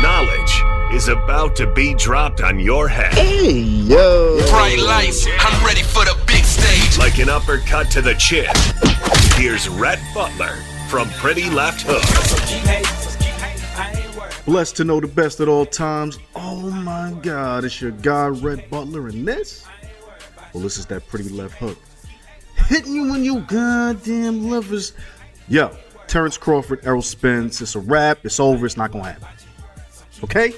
Knowledge is about to be dropped on your head. Hey, yo. Bright lights, I'm ready for the big stage. Like an uppercut to the chin. Here's Rhett Butler from Pritty Left Hook. Blessed to know the best at all times. Oh my God, it's your guy, Rhett Butler, and this? Well, this is that Pritty Left Hook. Hitting you when you goddamn livers. Yo, Terence Crawford, Errol Spence. It's a wrap. It's over. It's not going to happen. Okay?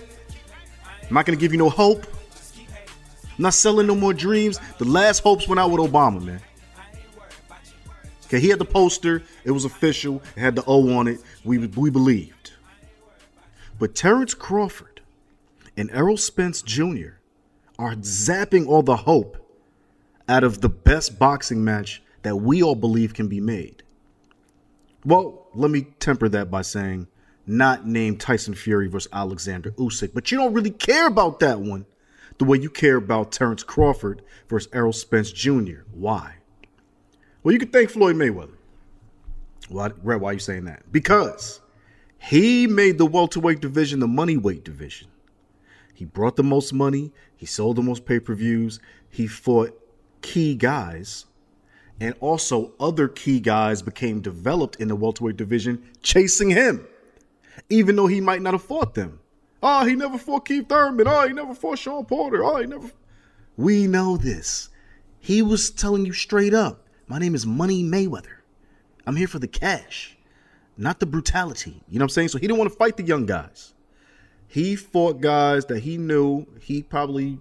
I'm not to give you no hope. I'm not selling no more dreams. The last hopes went out with Obama, man. Okay, he had the poster. It was official. It had the O on it. We, we believed. But Terence Crawford and Errol Spence Jr. are zapping all the hope out of the best boxing match that we all believe can be made. Well, let me temper that by saying not named Tyson Fury versus Alexander Usyk, but you don't really care about that one the way you care about Terence Crawford versus Errol Spence Jr. Why? Well, you can thank Floyd Mayweather. Why, why are you saying that? Because he made the welterweight division the money-weight division. He brought the most money. He sold the most pay-per-views. He fought key guys. And also other key guys became developed in the welterweight division chasing him. Even though he might not have fought them. Oh, he never fought Keith Thurman. Oh, he never fought Shawn Porter. Oh, he never. We know this. He was telling you straight up my name is Money Mayweather. I'm here for the cash, not the brutality. You know what I'm saying? So he didn't want to fight the young guys. He fought guys that he knew he probably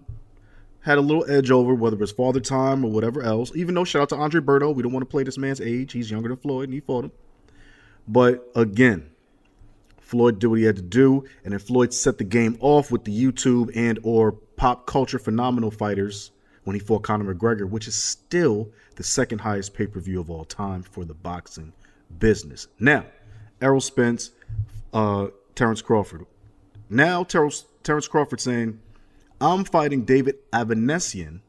had a little edge over, whether it was father time or whatever else. Even though, shout out to Andre Berto, we don't want to play this man's age. He's younger than Floyd, and he fought him. But again, Floyd did what he had to do, and then Floyd set the game off with the YouTube and or pop culture phenomenal fighters when he fought Conor McGregor, which is still the second highest pay-per-view of all time for the boxing business. Now, Errol Spence, uh, Terence Crawford. Now Terence, Terence Crawford saying, I'm fighting David Avanesyan,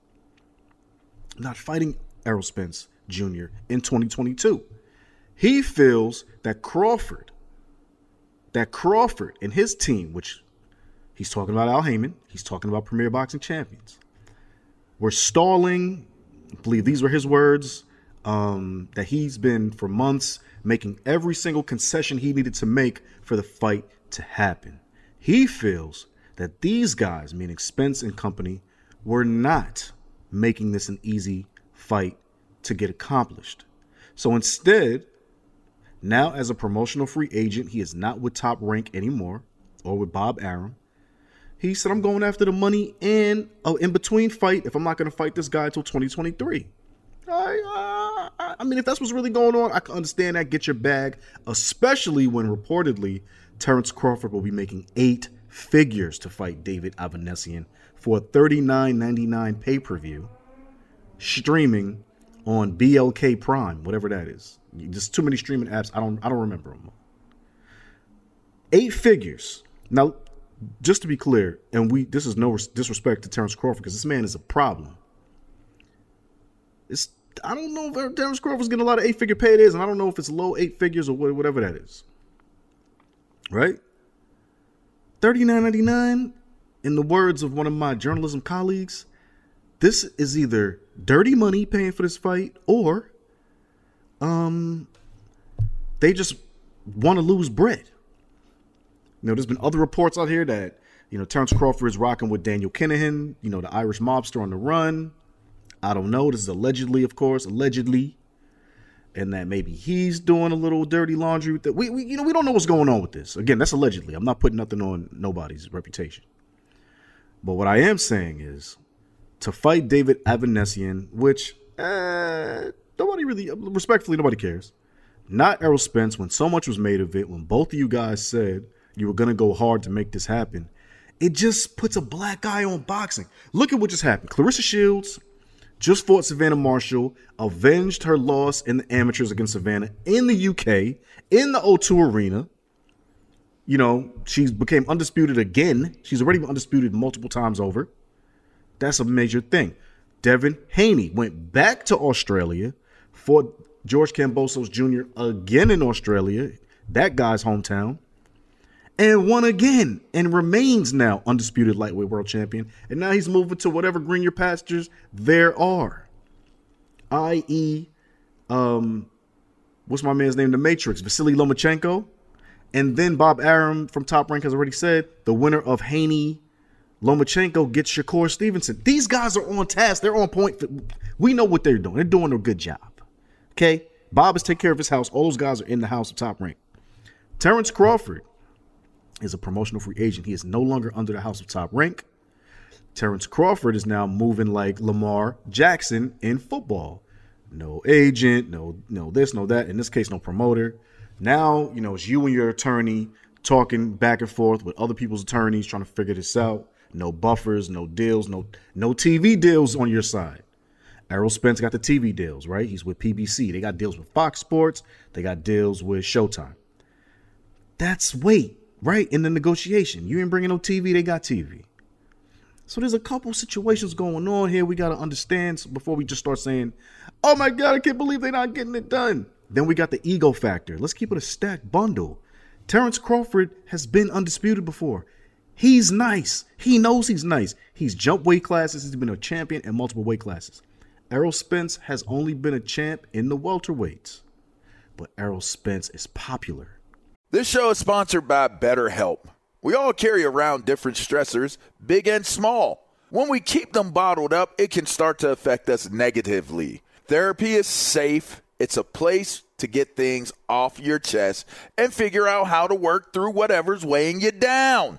not fighting Errol Spence Jr. in 2022. He feels that Crawford, that Crawford and his team, which he's talking about Al Haymon, he's talking about Premier Boxing Champions, were stalling. I believe these were his words. Um, that he's been for months making every single concession he needed to make for the fight to happen. He feels that these guys, meaning Spence and company, were not making this an easy fight to get accomplished. So instead, now as a promotional free agent, he is not with Top Rank anymore or with Bob Arum. He said, I'm going after the money and oh, in between fight if I'm not going to fight this guy until 2023. I, uh, I mean, if that's what's really going on, I can understand that. Get your bag, especially when reportedly Terence Crawford will be making eight figures to fight David Avanesyan for a $39.99 pay per view streaming on BLK Prime, whatever that is. Just too many streaming apps. I don't I don't remember them. Eight figures. Now, just to be clear, and we this is no disrespect to Terence Crawford because this man is a problem. It's I don't know if uh, Terence Crawford's getting a lot of eight figure paydays, and I don't know if it's low eight figures or whatever that is. Right? Thirty nine ninety nine. In the words of one of my journalism colleagues, this is either dirty money paying for this fight or um they just want to lose bread. You know, there's been other reports out here that, you know, Terence Crawford is rocking with Daniel Kinahan, you know, the Irish mobster on the run. I don't know. This is allegedly, of course, allegedly. And that maybe he's doing a little dirty laundry with that. We, we, you know, we don't know what's going on with this. Again, that's allegedly. I'm not putting nothing on nobody's reputation. But what I am saying is to fight David Avanesyan, which uh, nobody really, respectfully, nobody cares. Not Errol Spence when so much was made of it, when both of you guys said you were going to go hard to make this happen. It just puts a black eye on boxing. Look at what just happened. Claressa Shields just fought Savannah Marshall, avenged her loss in the amateurs against Savannah in the UK, in the O2 Arena. You know, she became undisputed again. She's already been undisputed multiple times over. That's a major thing. Devin Haney went back to Australia, fought George Kambosos Jr. again in Australia, that guy's hometown and won again and remains now undisputed lightweight world champion. And now he's moving to whatever greener pastures there are, i.e., um, what's my man's name? The Matrix, Vasily Lomachenko. And then Bob Arum from Top Rank has already said the winner of Haney Lomachenko gets Shakur Stevenson. These guys are on task. They're on point. We know what they're doing. They're doing a good job. Okay? Bob is taking care of his house. All those guys are in the house of Top Rank. Terence Crawford is a promotional free agent. He is no longer under the House of Top Rank. Terence Crawford is now moving like Lamar Jackson in football. No agent, no no this, no that. In this case, no promoter. Now, you know, it's you and your attorney talking back and forth with other people's attorneys trying to figure this out. No buffers, no deals, no no TV deals on your side. Errol Spence got the TV deals, right? He's with PBC. They got deals with Fox Sports. They got deals with Showtime. That's weight right? In the negotiation. You ain't bringing no TV, they got TV. So there's a couple situations going on here we got to understand before we just start saying, oh my God, I can't believe they're not getting it done. Then we got the ego factor. Let's keep it a stacked bundle. Terence Crawford has been undisputed before. He's nice. He knows he's nice. He's jumped weight classes. He's been a champion in multiple weight classes. Errol Spence has only been a champ in the welterweights. But Errol Spence is popular. This show is sponsored by BetterHelp. We all carry around different stressors, big and small. When we keep them bottled up, it can start to affect us negatively. Therapy is safe, it's a place to get things off your chest and figure out how to work through whatever's weighing you down.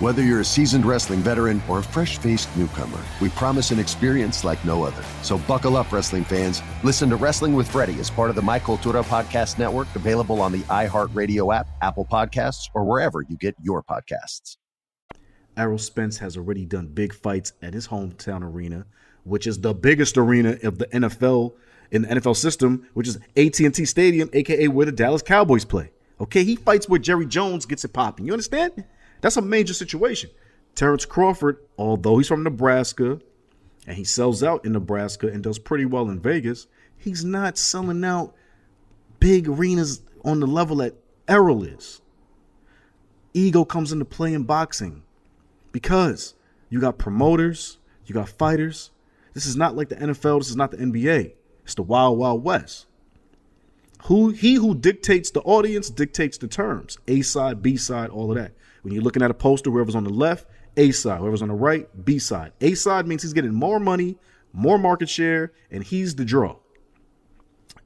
Whether you're a seasoned wrestling veteran or a fresh faced newcomer, we promise an experience like no other. So buckle up, wrestling fans. Listen to Wrestling with Freddie as part of the My Cultura Podcast Network, available on the iHeartRadio app, Apple Podcasts, or wherever you get your podcasts. Errol Spence has already done big fights at his hometown arena, which is the biggest arena of the NFL in the NFL system, which is AT&T Stadium, aka where the Dallas Cowboys play. Okay, he fights where Jerry Jones gets it popping. You understand? That's a major situation. Terence Crawford, although he's from Nebraska and he sells out in Nebraska and does pretty well in Vegas, he's not selling out big arenas on the level that Errol is. Ego comes into play in boxing because you got promoters, you got fighters. This is not like the NFL, this is not the NBA. It's the Wild Wild West. Who he who dictates the audience dictates the terms. A side, B side, all of that. When you're looking at a poster, whoever's on the left, A side, whoever's on the right, B side. A side means he's getting more money, more market share, and he's the draw.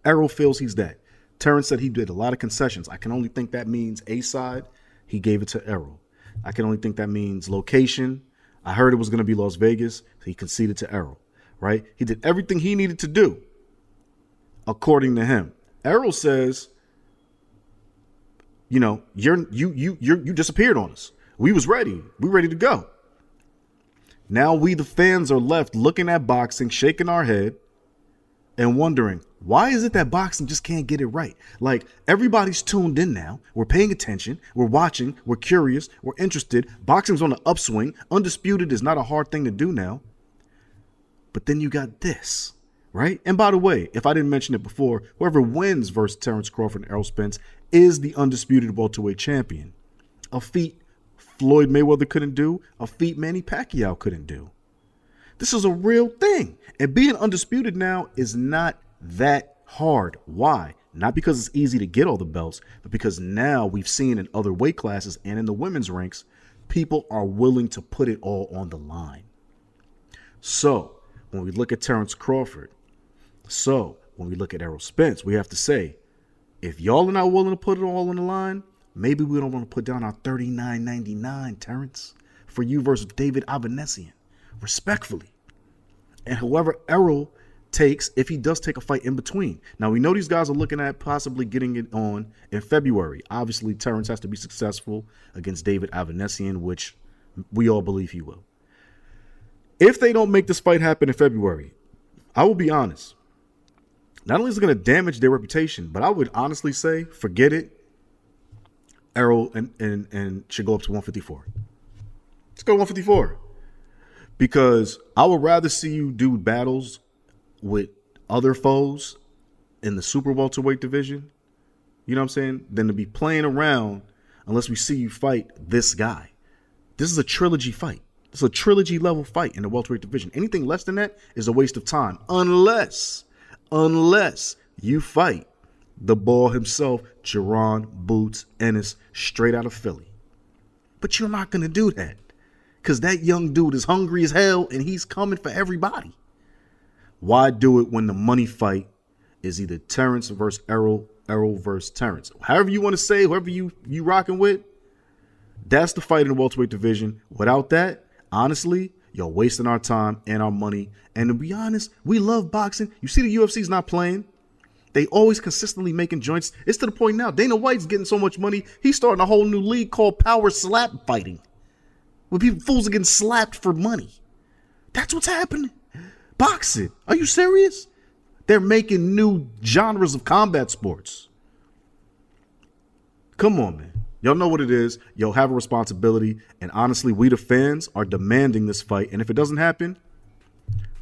Errol feels he's that. Terence said he did a lot of concessions. I can only think that means A side. He gave it to Errol. I can only think that means location. I heard it was going to be Las Vegas. So he conceded to Errol, right? He did everything he needed to do, according to him. Errol says you know, you're you you you you disappeared on us. We was ready. We ready to go. Now we the fans are left looking at boxing, shaking our head and wondering, why is it that boxing just can't get it right? Like everybody's tuned in now. We're paying attention. We're watching. We're curious. We're interested. Boxing's on the upswing. Undisputed is not a hard thing to do now. But then you got this right? And by the way, if I didn't mention it before, whoever wins versus Terence Crawford and Errol Spence is the undisputed welterweight champion. A feat Floyd Mayweather couldn't do, a feat Manny Pacquiao couldn't do. This is a real thing. And being undisputed now is not that hard. Why? Not because it's easy to get all the belts, but because now we've seen in other weight classes and in the women's ranks, people are willing to put it all on the line. So, when we look at Terence Crawford, so when we look at Errol Spence, we have to say, if y'all are not willing to put it all on the line, maybe we don't want to put down our $39.99, Terence, for you versus David Avanesyan, respectfully. And whoever Errol takes, if he does take a fight in between. Now we know these guys are looking at possibly getting it on in February. Obviously, Terence has to be successful against David Avanesyan, which we all believe he will. If they don't make this fight happen in February, I will be honest not only is it going to damage their reputation, but I would honestly say, forget it. Errol and, and, and should go up to 154. Let's go 154. Because I would rather see you do battles with other foes in the super welterweight division, you know what I'm saying, than to be playing around unless we see you fight this guy. This is a trilogy fight. It's a trilogy level fight in the welterweight division. Anything less than that is a waste of time, unless unless you fight the ball himself, Jaron Boots Ennis, straight out of Philly. But you're not going to do that because that young dude is hungry as hell and he's coming for everybody. Why do it when the money fight is either Terence versus Errol, Errol versus Terence? However you want to say, whoever you you rocking with, that's the fight in the welterweight division. Without that, honestly, you're wasting our time and our money. And to be honest, we love boxing. You see, the UFC's not playing. They always consistently making joints. It's to the point now. Dana White's getting so much money. He's starting a whole new league called Power Slap Fighting, where people fools are getting slapped for money. That's what's happening. Boxing. Are you serious? They're making new genres of combat sports. Come on, man. Y'all know what it is. Y'all have a responsibility. And honestly, we the fans are demanding this fight. And if it doesn't happen,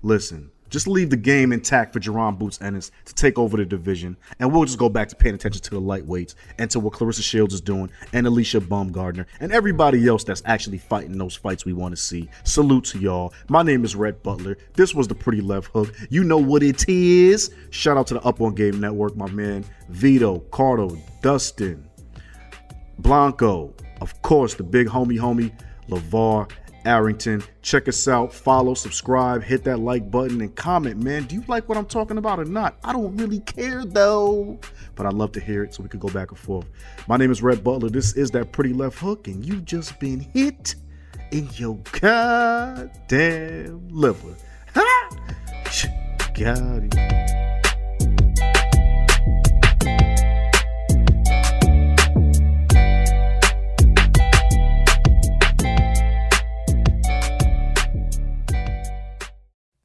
listen, Just leave the game intact for Jaron Boots Ennis to take over the division, and we'll just go back to paying attention to the lightweights and to what Claressa Shields is doing, and Alycia Baumgardner, and everybody else that's actually fighting those fights we want to see. Salute to y'all. My name is Rhett Butler. This was the Pritty Left Hook. You know what it is. Shout out to the Up on Game Network, my man Vito, Cardo, Dustin, Blanco, of course, the big homie, homie, LaVar Arrington. Check us out, follow, subscribe, hit that like button, and comment, man. Do you like what I'm talking about or not? I don't really care though, but I'd love to hear it so we could go back and forth. My name is Rhett Butler. This is that pretty left hook, and you've just been hit in your goddamn liver. Ha! Got it.